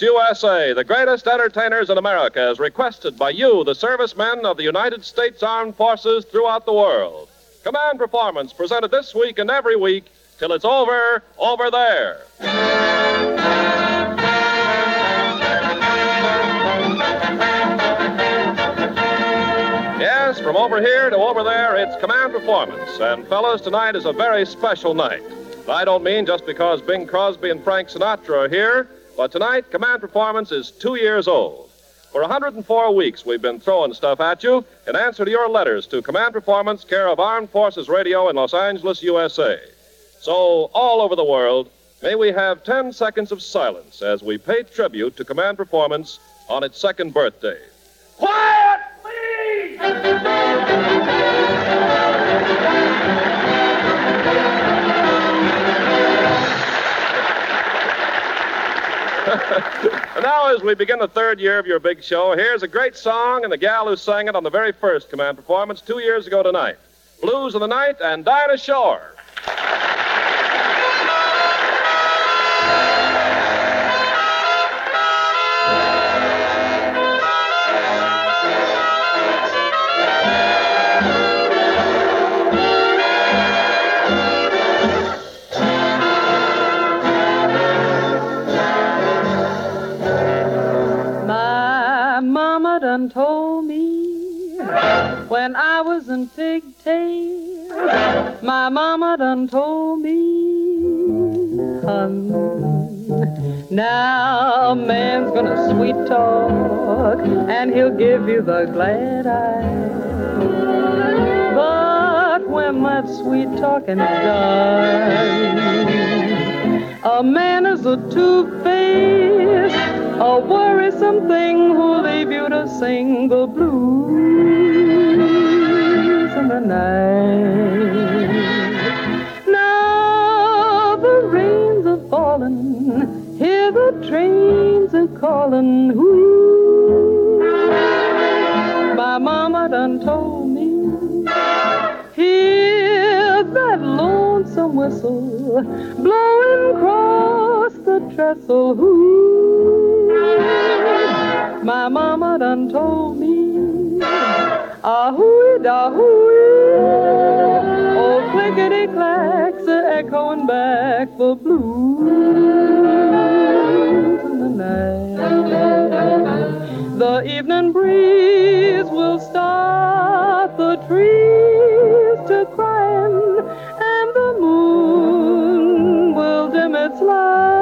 USA, the greatest entertainers in America, as requested by you, the servicemen of the United States Armed Forces throughout the world. Command Performance, presented this week and every week till it's over, over there. Yes, from over here to over there, it's Command Performance. And, fellas, tonight is a very special night. I don't mean just because Bing Crosby and Frank Sinatra are here, but tonight, Command Performance is two years old. For 104 weeks, we've been throwing stuff at you in answer to your letters to Command Performance, care of Armed Forces Radio in Los Angeles, USA. So, all over the world, may we have 10 seconds of silence as we pay tribute to Command Performance on its second birthday. Quiet, please! And now, as we begin the third year of your big show, here's a great song and the gal who sang it on the very first Command Performance two years ago tonight Blues of the Night and Dinah Shore. When I was in pigtails. My mama done told me, hun. Now a man's gonna sweet talk and he'll give you the glad eye. But when that sweet talking is done, a man is a two-faced, a worrisome thing who'll leave you to sing the blues in the night. Now the rains are falling, hear the trains are calling. Ooh, my mama done told me. Hear that lonesome whistle blowing across the trestle. Ooh, my mama done told me. Ah hooey da oh clickety clacks are echoing back the blues in the night. The evening breeze will start the trees to crying, and the moon will dim its light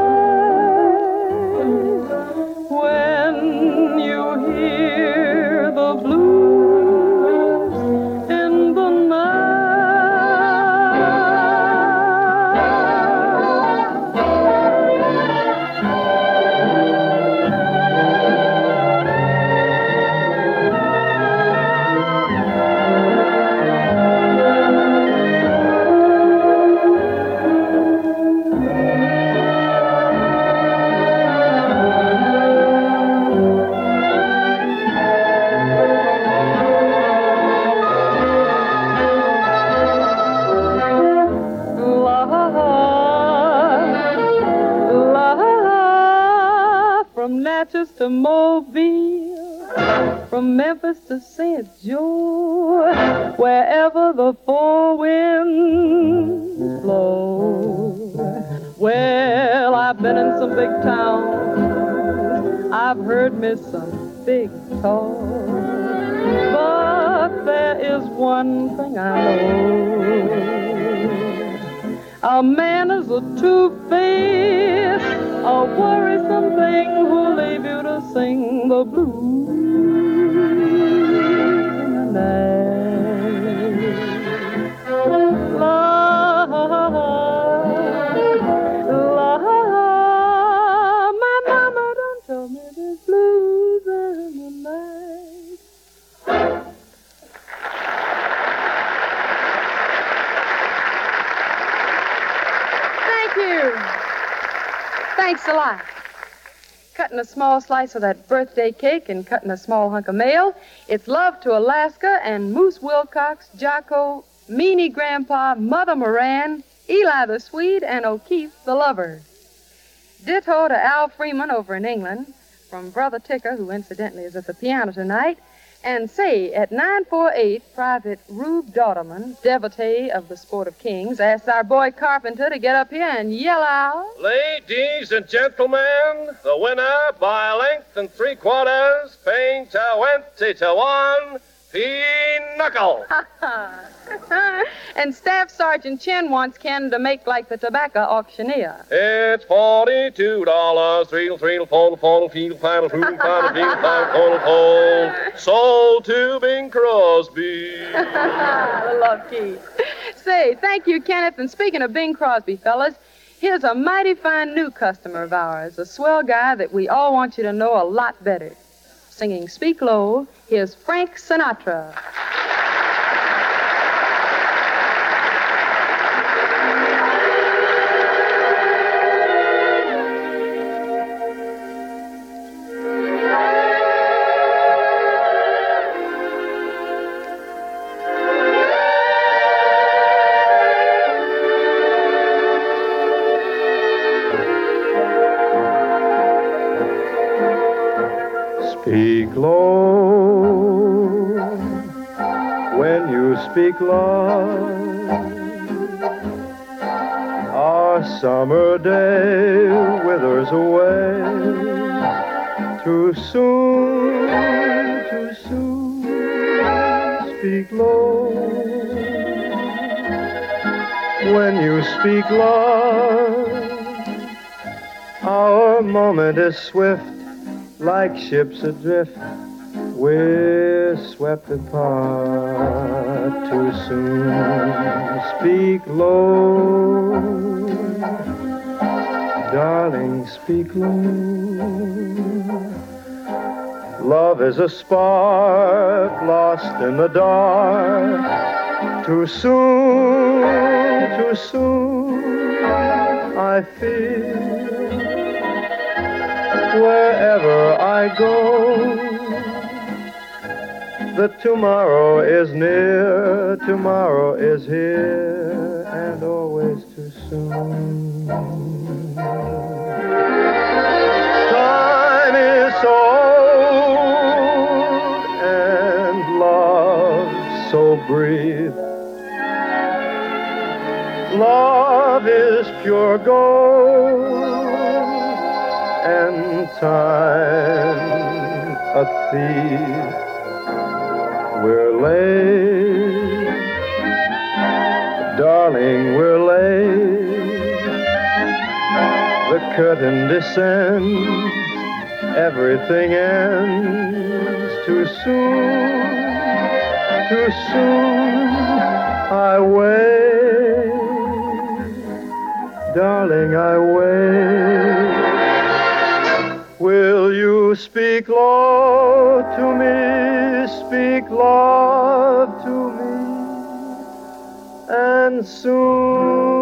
is a two-faced, a worrisome thing who'll leave you to sing the blues Cutting a small slice of that birthday cake and cutting a small hunk of mail. It's love to Alaska and Moose Wilcox, Jocko, Meanie Grandpa, Mother Moran, Eli the Swede, and O'Keefe the Lover. Ditto to Al Freeman over in England, from Brother Ticker, who incidentally is at the piano tonight. And say, at 948, Private Rube Dauterman, devotee of the Sport of Kings, asks our boy Carpenter to get up here and yell out. Ladies and gentlemen, the winner by a length and three quarters, paying 20 to 1, Pinochle. and Staff Sergeant Chin wants Ken to make like the tobacco auctioneer. It's forty-two dollars, three, three, four, four, final, two, final, field, final, four, four. Sold to Bing Crosby. I love Keith. Say, thank you, Kenneth. And speaking of Bing Crosby, fellas, here's a mighty fine new customer of ours, a swell guy that we all want you to know a lot better. Singing Speak Low, here's Frank Sinatra. Summer day withers away too soon, too soon. Speak low when you speak love. Our moment is swift like ships adrift, we're swept apart too soon. Speak low, darling, speak low. Love is a spark lost in the dark. Too soon, too soon, I feel wherever I go. The tomorrow is near, tomorrow is here, and always too soon. Time is so old, and love so brief. Love is pure gold and time a thief. We're late, darling, we're The curtain descends, everything ends too soon, too soon. I wait, darling, I wait. Will you speak love to me, speak love to me, and soon?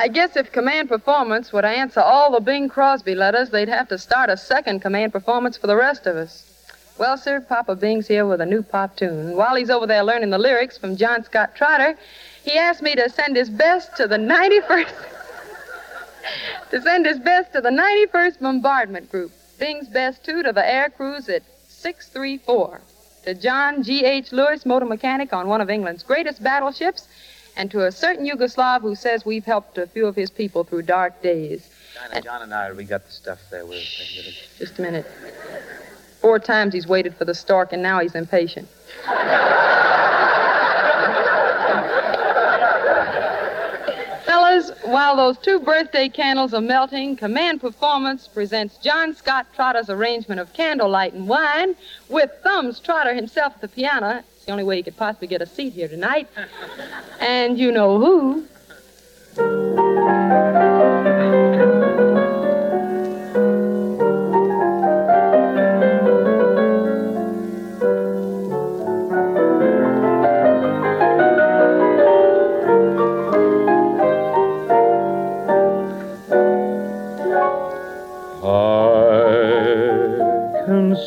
I guess if command performance would answer all the Bing Crosby letters, they'd have to start a second command performance for the rest of us. Well, sir, Papa Bing's here with a new pop tune. While he's over there learning the lyrics from John Scott Trotter, he asked me to send his best to the 91st. to send his best to the 91st Bombardment Group. Bing's best, too, to the air crews at 634. To John G.H. Lewis, motor mechanic on one of England's greatest battleships, and to a certain Yugoslav who says we've helped a few of his people through dark days. China, John and I, we got the stuff there. We're Just a minute. Four times he's waited for the stork, and now he's impatient. Fellas, while those two birthday candles are melting, Command Performance presents John Scott Trotter's arrangement of Candlelight and Wine with Thumbs Trotter himself at the piano. It's the only way he could possibly get a seat here tonight. and you know who.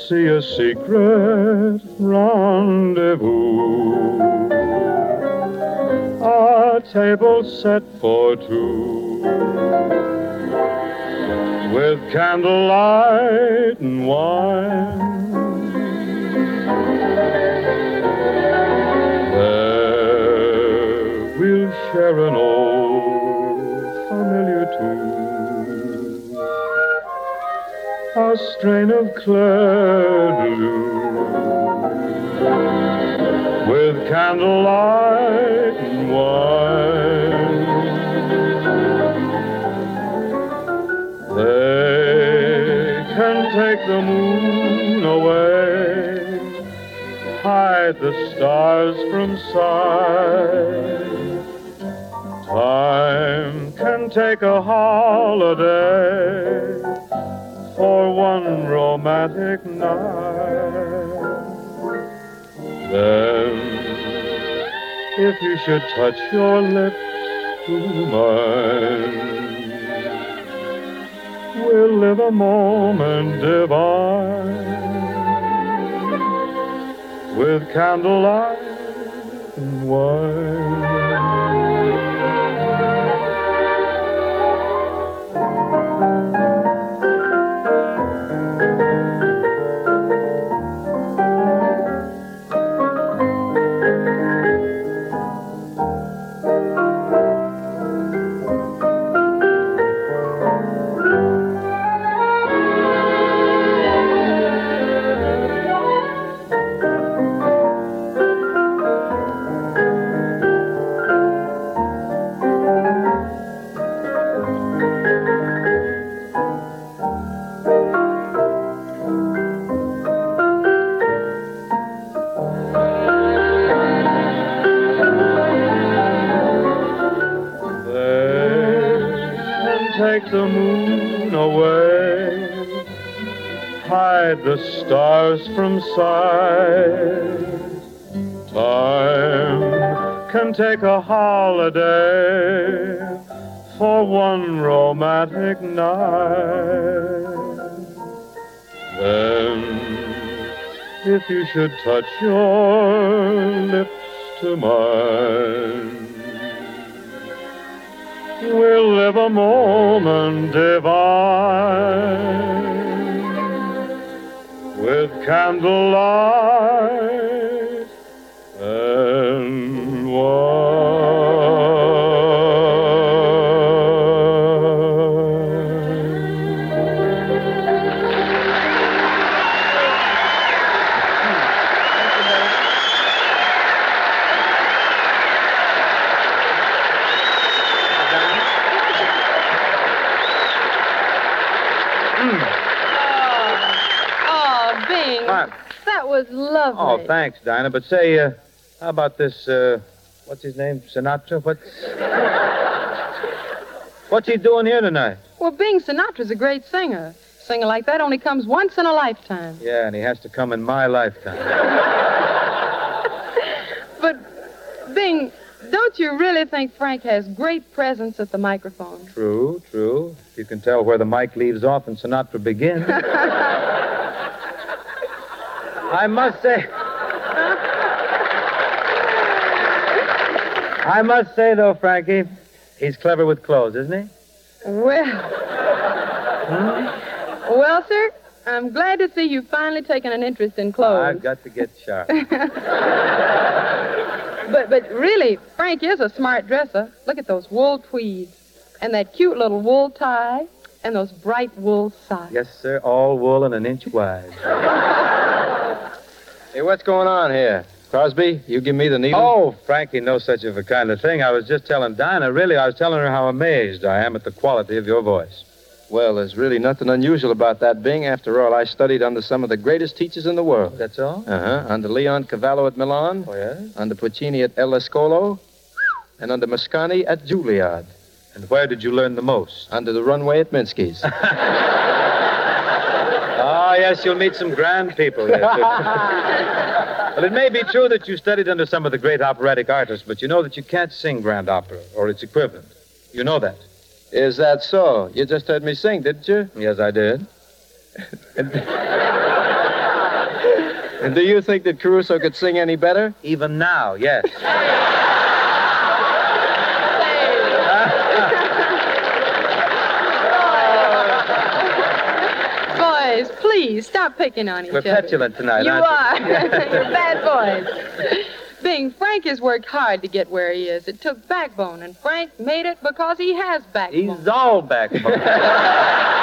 See a secret. Set for two. With candlelight and wine. There we'll share an old familiar tune, a strain of Clair de Lune, with candlelight take the moon away, hide the stars from sight. Time can take a holiday for one romantic night. Then, if you should touch your lips to mine, we'll live a moment divine with candlelight and wine. Take a holiday for one romantic night. Then, if you should touch your lips to mine, We'll live a moment divine with candlelight That was lovely. Oh, thanks, Dinah. But say, uh, how about this, uh, what's his name? Sinatra? What's. What's he doing here tonight? Well, Bing Sinatra's a great singer. Singer like that only comes once in a lifetime. Yeah, and he has to come in my lifetime. But, Bing, don't you really think Frank has great presence at the microphone? True, true. You can tell where the mic leaves off and Sinatra begins. I must say. I must say, though, Frankie, he's clever with clothes, isn't he? Well. Hmm? Well, sir, I'm glad to see you've finally taken an interest in clothes. I've got to get sharp. But but really, Frank is a smart dresser. Look at those wool tweeds, and that cute little wool tie, and those bright wool socks. yes, sir, all wool and an inch wide. Hey, what's going on here? Crosby, you give me the needle? Oh, Frankie, no such of a kind of thing. I was just telling Dinah, really, I was telling her how amazed I am at the quality of your voice. Well, there's really nothing unusual about that, Bing. After all, I studied under some of the greatest teachers in the world. That's all? Uh-huh. Under Leoncavallo at Milan, Oh, yes? under Puccini at El Escolo, and under Mascagni at Juilliard, And where did you learn the most? under the runway at Minsky's. Ah, yes, you'll meet some grand people. Yes, well, it may be true that you studied under some of the great operatic artists, but you know that you can't sing grand opera or its equivalent. You know that. Is that so? You just heard me sing, didn't you? Yes, I did. And do you think that Caruso could sing any better? Even now, yes. Boys, please stop picking on each We're other. petulant tonight, You aren't are. You're bad boys. Bing, Frank has worked hard to get where he is. It took backbone, and Frank made it because he has backbone. He's all backbone.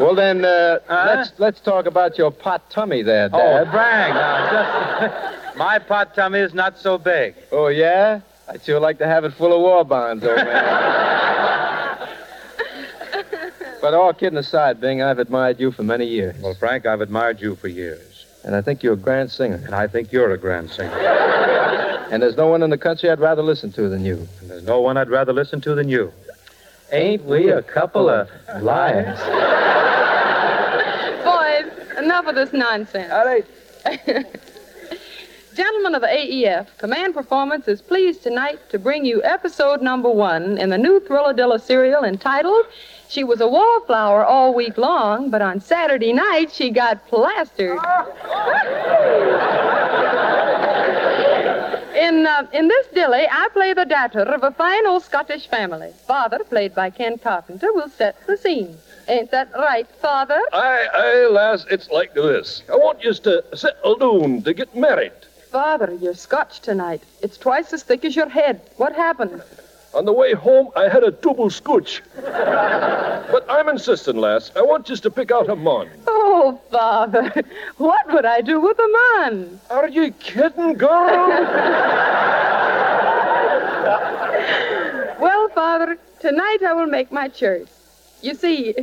Well, then, uh, Huh? let's let's talk about your pot tummy there, Dad. oh, Dad. Frank, now just my pot tummy is not so big. Oh, yeah? I'd sure like to have it full of war bonds, old man. but all kidding aside, Bing, I've admired you for many years. Well, Frank, I've admired you for years, And I think you're a grand singer. and I think you're a grand singer. And there's no one in the country I'd rather listen to than you. And there's no one I'd rather listen to than you. Ain't we a couple of liars? Boys, enough of this nonsense. All right. Gentlemen of the AEF, Command Performance is pleased tonight to bring you episode number one in the new Thrilladilla serial entitled She Was a Wallflower All Week Long, but on Saturday night she got plastered. In, uh, in this dilly, I play the daughter of a fine old Scottish family. Father, played by Ken Carpenter, will set the scene. Ain't that right, Father? Aye, aye, lass, it's like this. I want you to settle down to get married. Father, you're Scotch tonight. It's twice as thick as your head. What happened? On the way home, I had a double scotch. but I'm insisting, lass. I want just to pick out a mon. Oh, Father, what would I do with a man? Are you kidding, girl? Well, Father, tonight I will make my choice. You see,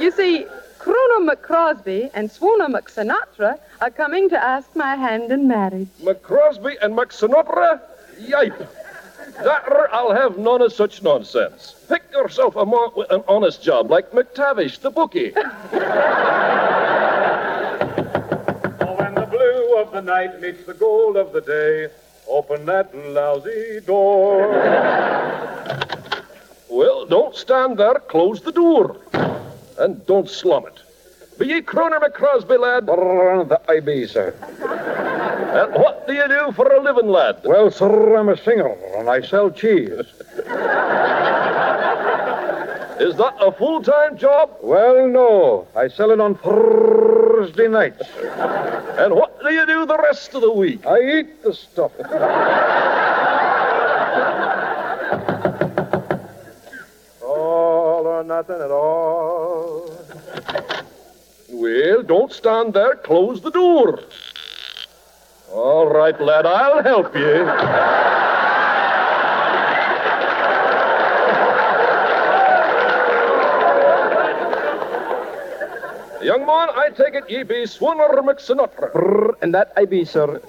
you see, Crono McCrosby and Swoona McSinatra are coming to ask my hand in marriage. McCrosby and McSinatra? Yipe. Daughter, I'll have none of such nonsense. Pick yourself a mon with an honest job like McTavish, the bookie. Oh, when the blue of the night meets the gold of the day, open that lousy door. Well, don't stand there. Close the door. And don't slum it. Be ye Croner McCrosby, lad? The be, sir. And what do you do for a living, lad? Well, sir, I'm a singer, and I sell cheese. Is that a full-time job? Well, no, I sell it on Thursday nights. And what do you do the rest of the week? I eat the stuff. All or nothing at all. Don't stand there. Close the door. All right, lad, I'll help you. Young man, I take it ye be Swooner McSinatra. Brr, and that I be, sir.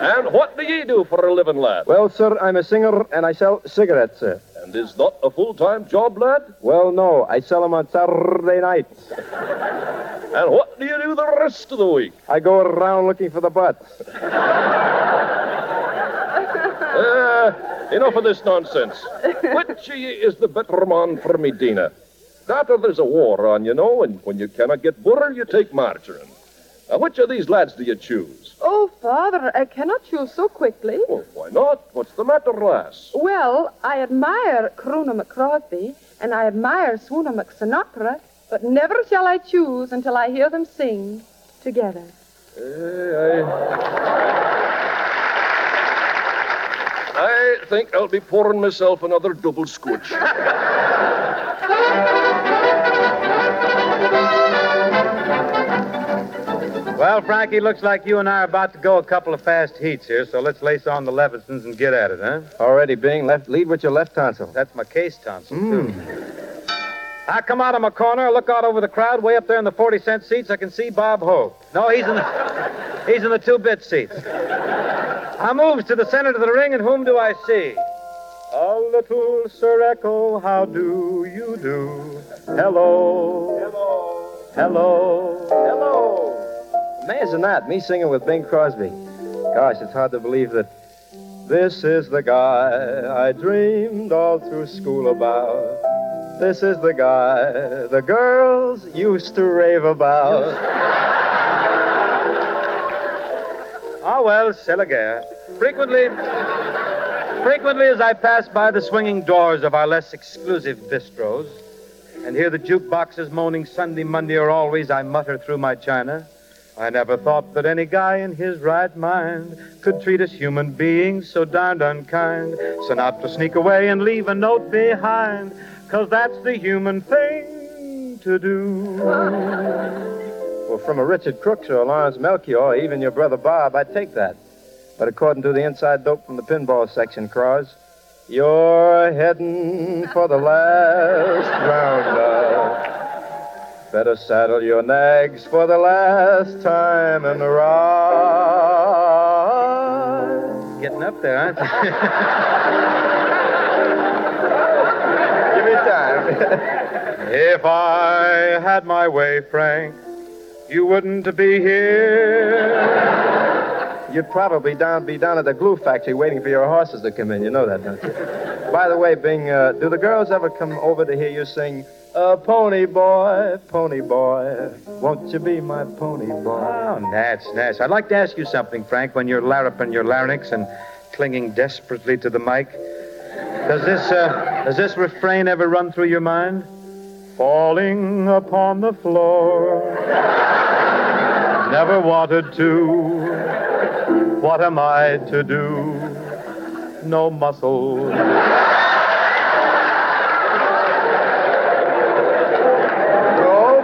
And what do ye do for a living, lad? Well, sir, I'm a singer and I sell cigarettes, sir. And is that a full-time job, lad? Well, no, I sell them on Saturday nights. And what do you do the rest of the week? I go around looking for the butts. Uh, enough of this nonsense. Which of ye is the better man for me, Dinah? After there's a war on, you know, and when you cannot get butter, you take margarine. Now, which of these lads do you choose? Oh, Father, I cannot choose so quickly. Well, why not? What's the matter, lass? Well, I admire Crona McCrosby and I admire Swoona McSinatra, but never shall I choose until I hear them sing together. Eh, I... I think I'll be pouring myself another double scotch. Well, Frankie, looks like you and I are about to go a couple of fast heats here, so let's lace on the Levisons and get at it, huh? Already, Bing. Left, lead with your left tonsil. That's my case tonsil, too. I come out of my corner, I look out over the crowd, way up there in the 40 cent seats, I can see Bob Hope. No, he's in the, he's in the two bit seats. I moves to the center of the ring, and whom do I see? A little Sir Echo, how do you do? Hello. Hello. Hello. Hello. Imagine that, me singing with Bing Crosby. Gosh, it's hard to believe that This is the guy I dreamed all through school about. This is the guy the girls used to rave about. Ah, well, c'est la guerre. Frequently, frequently as I pass by the swinging doors of our less exclusive bistros and hear the jukeboxes moaning Sunday, Monday, or always, I mutter through my china. I never thought that any guy in his right mind could treat us human beings so darned unkind. So not to sneak away and leave a note behind, 'cause that's the human thing to do. Well, from a Richard Crooks or a Lauritz Melchior, or even your brother Bob, I'd take that. But according to the inside dope from the pinball section, Cross, you're heading for the last round. Better saddle your nags for the last time and ride. Getting up there, aren't you? if I had my way, Frank, you wouldn't be here. You'd probably down be down at the glue factory waiting for your horses to come in. You know that, don't you? By the way, Bing, uh, do the girls ever come over to hear you sing, uh, Pony Boy, Pony Boy, won't you be my pony boy? Oh, Nats, Nats. I'd like to ask you something, Frank, when you're larruping your larynx and clinging desperately to the mic. Does this, uh, does this refrain ever run through your mind? Falling upon the floor. Never wanted to. What am I to do? No muscle. No,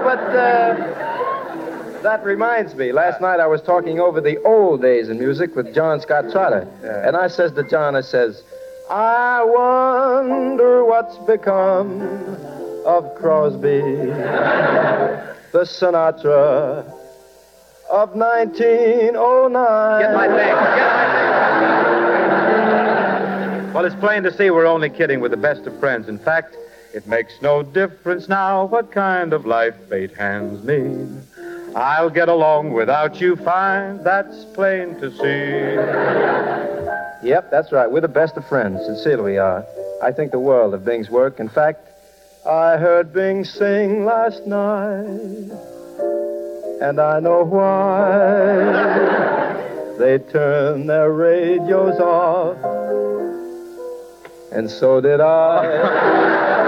but uh, that reminds me. Last night I was talking over the old days in music with John Scott Trotter. And I says to John, I says, I wonder what's become of Crosby, the Sinatra of 1909. Get my thing. Get my thing. Well, it's plain to see we're only kidding. We're the best of friends. In fact, it makes no difference now what kind of life fate hands me. I'll get along without you fine. That's plain to see. Yep, that's right. We're the best of friends. Sincerely, we are. I think the world of Bing's work. In fact, I heard Bing sing last night, and I know why. They turned their radios off, and so did I.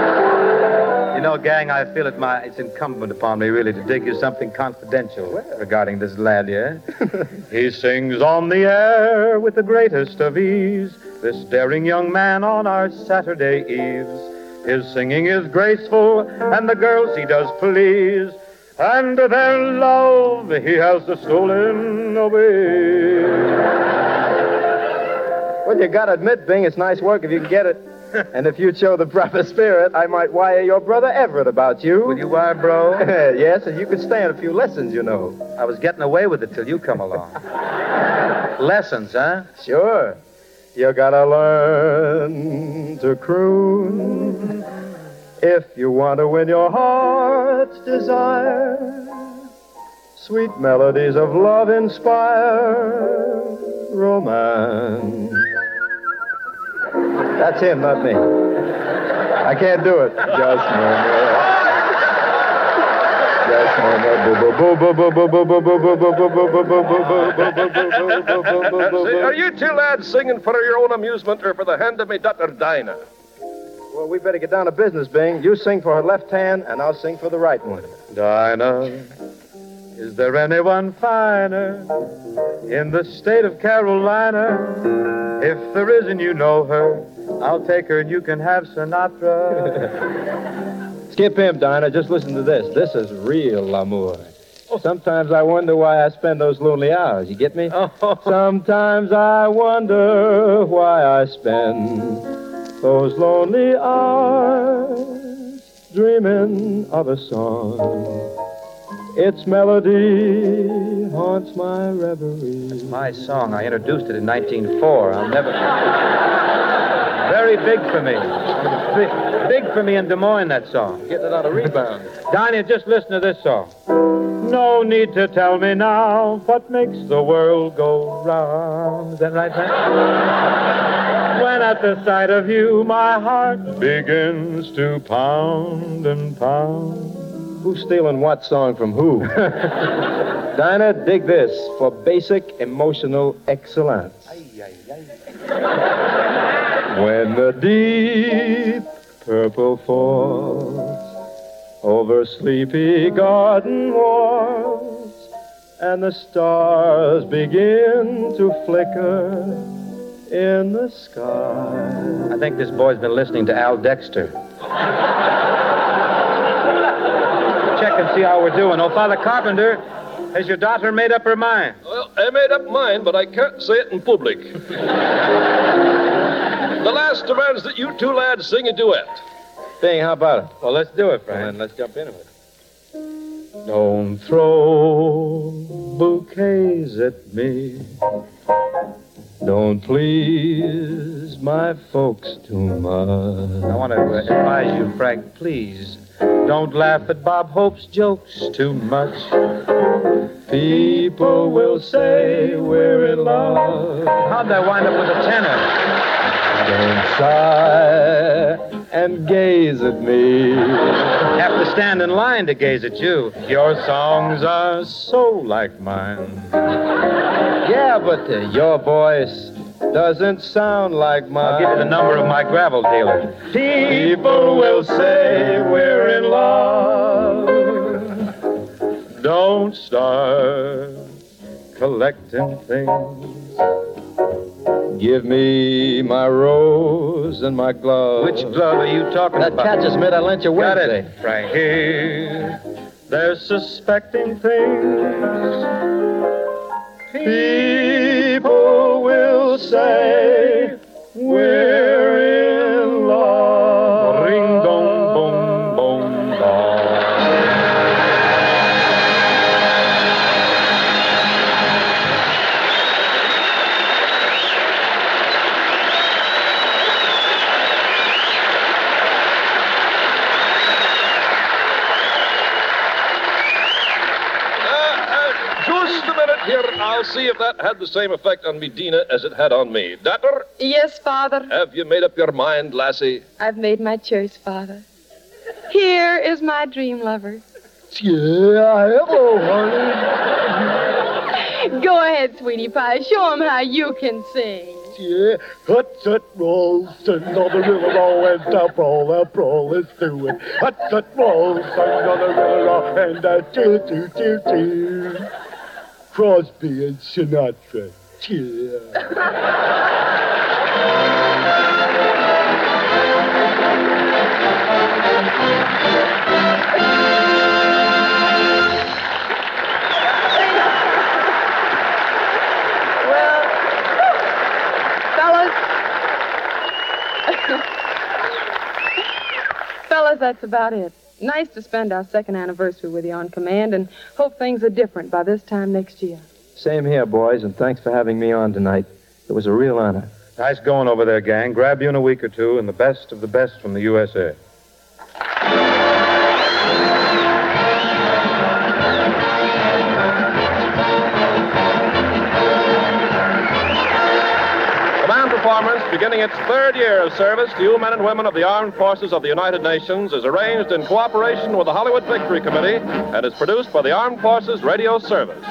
Know, gang, I feel it my it's incumbent upon me really to dig you something confidential regarding this lad here. he sings on the air with the greatest of ease. This daring young man on our Saturday eves. His singing is graceful, and the girls he does please. And their love he has stolen away. Well, you gotta admit, Bing, it's nice work if you can get it. and if you'd show the proper spirit, I might wire your brother Everett about you. Will you wire, bro? yes, and you could stand a few lessons, you know. I was getting away with it till you come along. Lessons, huh? Sure. You gotta learn to croon if you want to win your heart's desire. Sweet melodies of love inspire romance. That's him, not me. I can't do it. Just murmur. Just murmur. Are you two lads singing for your own amusement or for the hand of me daughter Dinah? Well, we better get down to business, Bing. You sing for her left hand, and I'll sing for the right one. Dinah, is there anyone finer in the state of Carolina? If there isn't, you know her, I'll take her and you can have Sinatra. Skip him, Dinah. Just listen to this. This is real amour. Sometimes I wonder why I spend those lonely hours. You get me? Oh. Sometimes I wonder why I spend those lonely hours dreaming of a song. Its melody haunts my reverie. It's My song, I introduced it in 1904. I'll never. Very big for me. Big, big for me in Des Moines, that song. Getting it on a rebound. Donnie, just listen to this song. No need to tell me now what makes the world go round. Is that right, Frank? when at the sight of you my heart begins to pound and pound. Who's stealing what song from who? Dinah, dig this for basic emotional excellence. when the deep purple falls over sleepy garden walls and the stars begin to flicker in the sky. I think this boy's been listening to Al Dexter. Check and see how we're doing. Oh, Father Carpenter, has your daughter made up her mind? Well, I made up mine, but I can't say it in public. the last demands that you two lads sing a duet. Thing, how about it? Well, let's do it, Well, Frank. then let's jump into it. Don't throw bouquets at me. Don't please my folks too much. I want to advise you, Frank, please don't laugh at Bob Hope's jokes too much. People will say we're in love. How'd that wind up with a tenor? Don't sigh and gaze at me. Have to stand in line to gaze at you. Your songs are so like mine. Yeah, but uh, your voice doesn't sound like mine. I'll give you the number of my gravel dealer. People will say we're in love. Don't start collecting things. Give me my rose and my glove. Which glove are you talking That about? catch us made I lent you Got Wednesday. it, Frank. Here, they're suspecting things. People say we're minute here. I'll see if that had the same effect on Medina as it had on me. Daughter, Yes, Father. have you made up your mind, lassie? I've made my choice, Father. Here is my dream lover. Yeah, hello, honey. Go ahead, sweetie pie. Show him how you can sing. Yeah, hut, hut, roll, sitting on the river, roll, and the brawl, the brawl is doing. Hut, hut, roll, sitting on the river, roll, and the choo, choo, choo, choo. Crosby and Sinatra. Yeah. Fellas, that's about it. Nice to spend our second anniversary with you on command and hope things are different by this time next year. Same here, boys, and thanks for having me on tonight. It was a real honor. Nice going over there, gang. Grab you in a week or two, and the best of the best from the USA. Beginning its third year of service to you men and women of the armed forces of the United Nations, is arranged in cooperation with the Hollywood Victory Committee and is produced by the Armed Forces Radio Service.